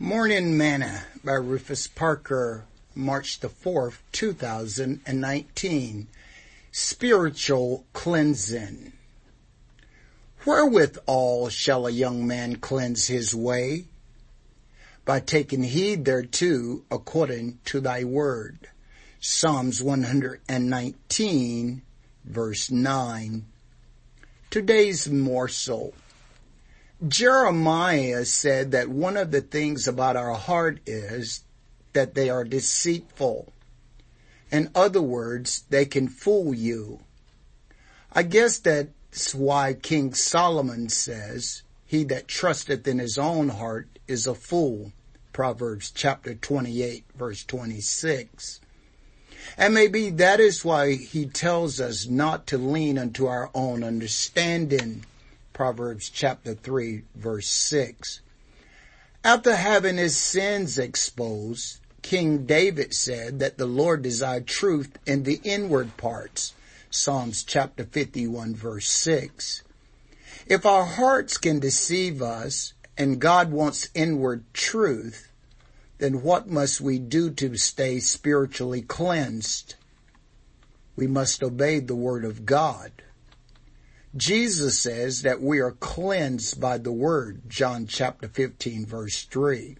Morning Manna by Rufus Parker, March the 4th, 2019. Spiritual Cleansing. Wherewithal shall a young man cleanse his way? By taking heed thereto according to thy word. Psalms 119 verse 9. Today's morsel. Jeremiah said that one of the things about our heart is that they are deceitful. In other words, they can fool you. I guess that's why King Solomon says, he that trusteth in his own heart is a fool. Proverbs chapter 28 verse 26. And maybe that is why he tells us not to lean unto our own understanding Proverbs chapter 3 verse 6. After having his sins exposed, King David said that the Lord desired truth in the inward parts. Psalms chapter 51 verse 6. If our hearts can deceive us and God wants inward truth, then what must we do to stay spiritually cleansed? We must obey the word of God. Jesus says that we are cleansed by the word, John chapter 15 verse 3.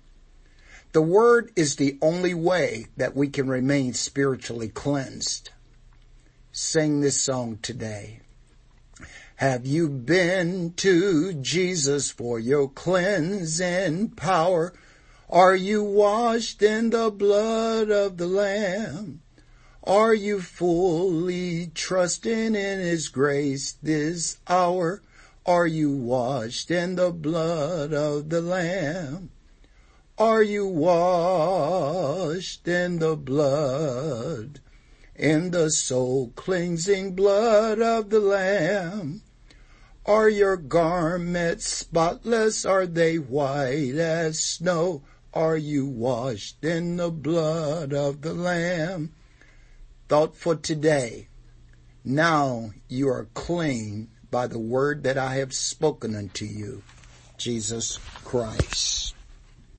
The word is the only way that we can remain spiritually cleansed. Sing this song today. Have you been to Jesus for your cleansing power? Are you washed in the blood of the Lamb? Are you fully trusting in His grace this hour? Are you washed in the blood of the Lamb? Are you washed in the blood, in the soul cleansing blood of the Lamb? Are your garments spotless? Are they white as snow? Are you washed in the blood of the Lamb? Thought for today. Now you are clean by the word that I have spoken unto you, Jesus Christ.